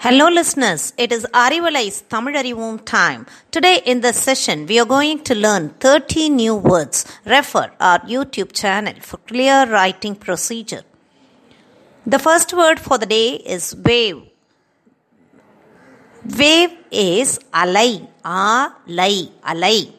Hello, listeners. It is Arivalai's Tamilarivoom time. Today, in this session, we are going to learn 30 new words. Refer our YouTube channel for clear writing procedure. The first word for the day is wave. Wave is alai, alai, alai.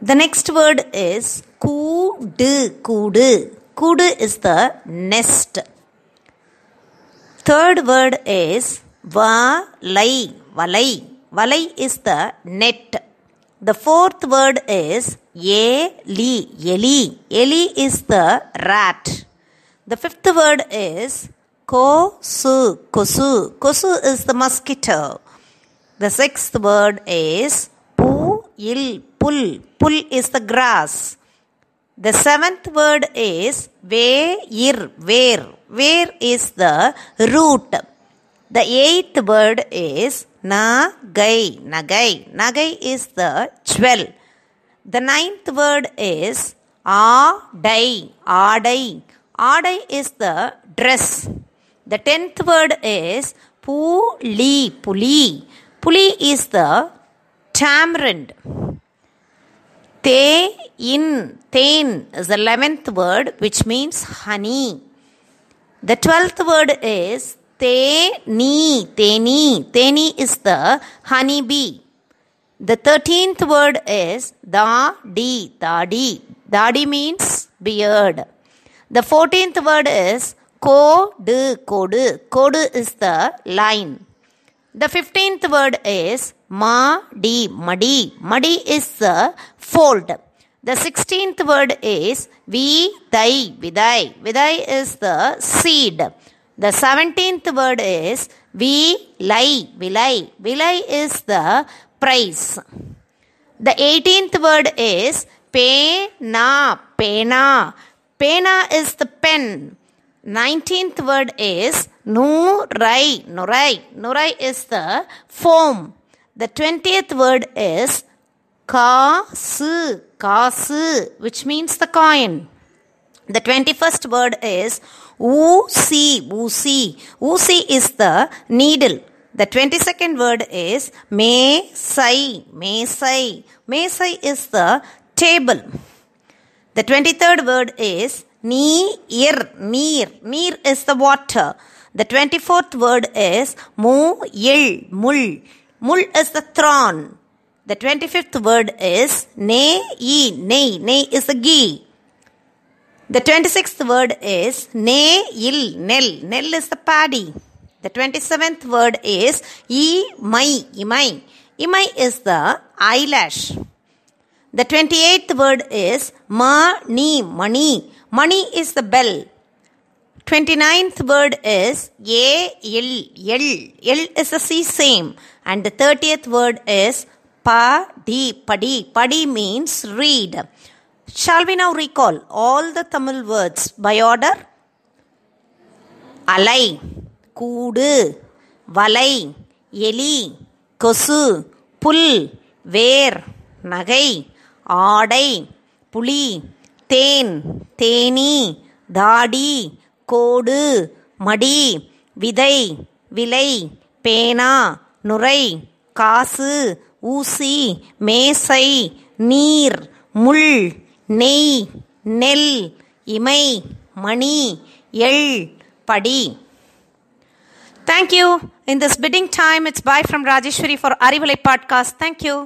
The next word is kudu, kudu. Kudu is the nest. Third word is valai, valai. Valai is the net. The fourth word is eli, eli. Eli is the rat. The fifth word is kosu, kosu. Kosu is the mosquito. The sixth word is puil, pull. Pull is the grass. The seventh word is veir, where. Where is the root? The eighth word is nagai, nagai. Nagai is the jewel. The ninth word is adai, adai. Adai is the dress. The tenth word is puli, puli. Puli is the tamarind. Te in, ten is the eleventh word which means honey. The twelfth word is te ni, teni. Teni is the honey bee. The thirteenth word is da di, dadi. Dadi means beard. The fourteenth word is kodu, kodu. Kodu is the line. The fifteenth word is madi, madi. Madi is the fold. The sixteenth word is vidai, vidai. Vidai is the seed. The seventeenth word is vilai, vilai. Vilai is the price. The eighteenth word is pena, pena. Pena is the pen. Nineteenth word is nurai, nurai. Nurai is the foam. The twentieth word is kasu, kasu, which means the coin. The 21st word is oosi, oosi. Oosi is the needle. The 22nd word is mesai, mesai. Mesai is the table. The 23rd word is neer, neer. Neer is the water. The 24th word is muyil, mul. Mul is the thorn. The 25th word is nei, nei. Nei is the ghee. The 26th word is neil, nel. Nel is the paddy. The 27th word is imai, imai. Imai is the eyelash. The 28th word is ma, ni, money. Money is the bell. 29th word is ye, il, il. Il is the same. And the 30th word is padi, padi. Padi means read. Shall we now recall all the Tamil words by order? Alai, Kudu, Valai, Eli, Kosu, Pull, Ver, Nagai, Adai, Puli, Ten, Teni, Dadi, Kodu, Madi, Vidai, Vilai, Pena, Nurai, Kasu, ஊசி மேசை நீர் முள் நெய் நெல் இமை மணி எள் படி thank you in this fitting time it's bye from Rajeswari for Arivalai podcast thank you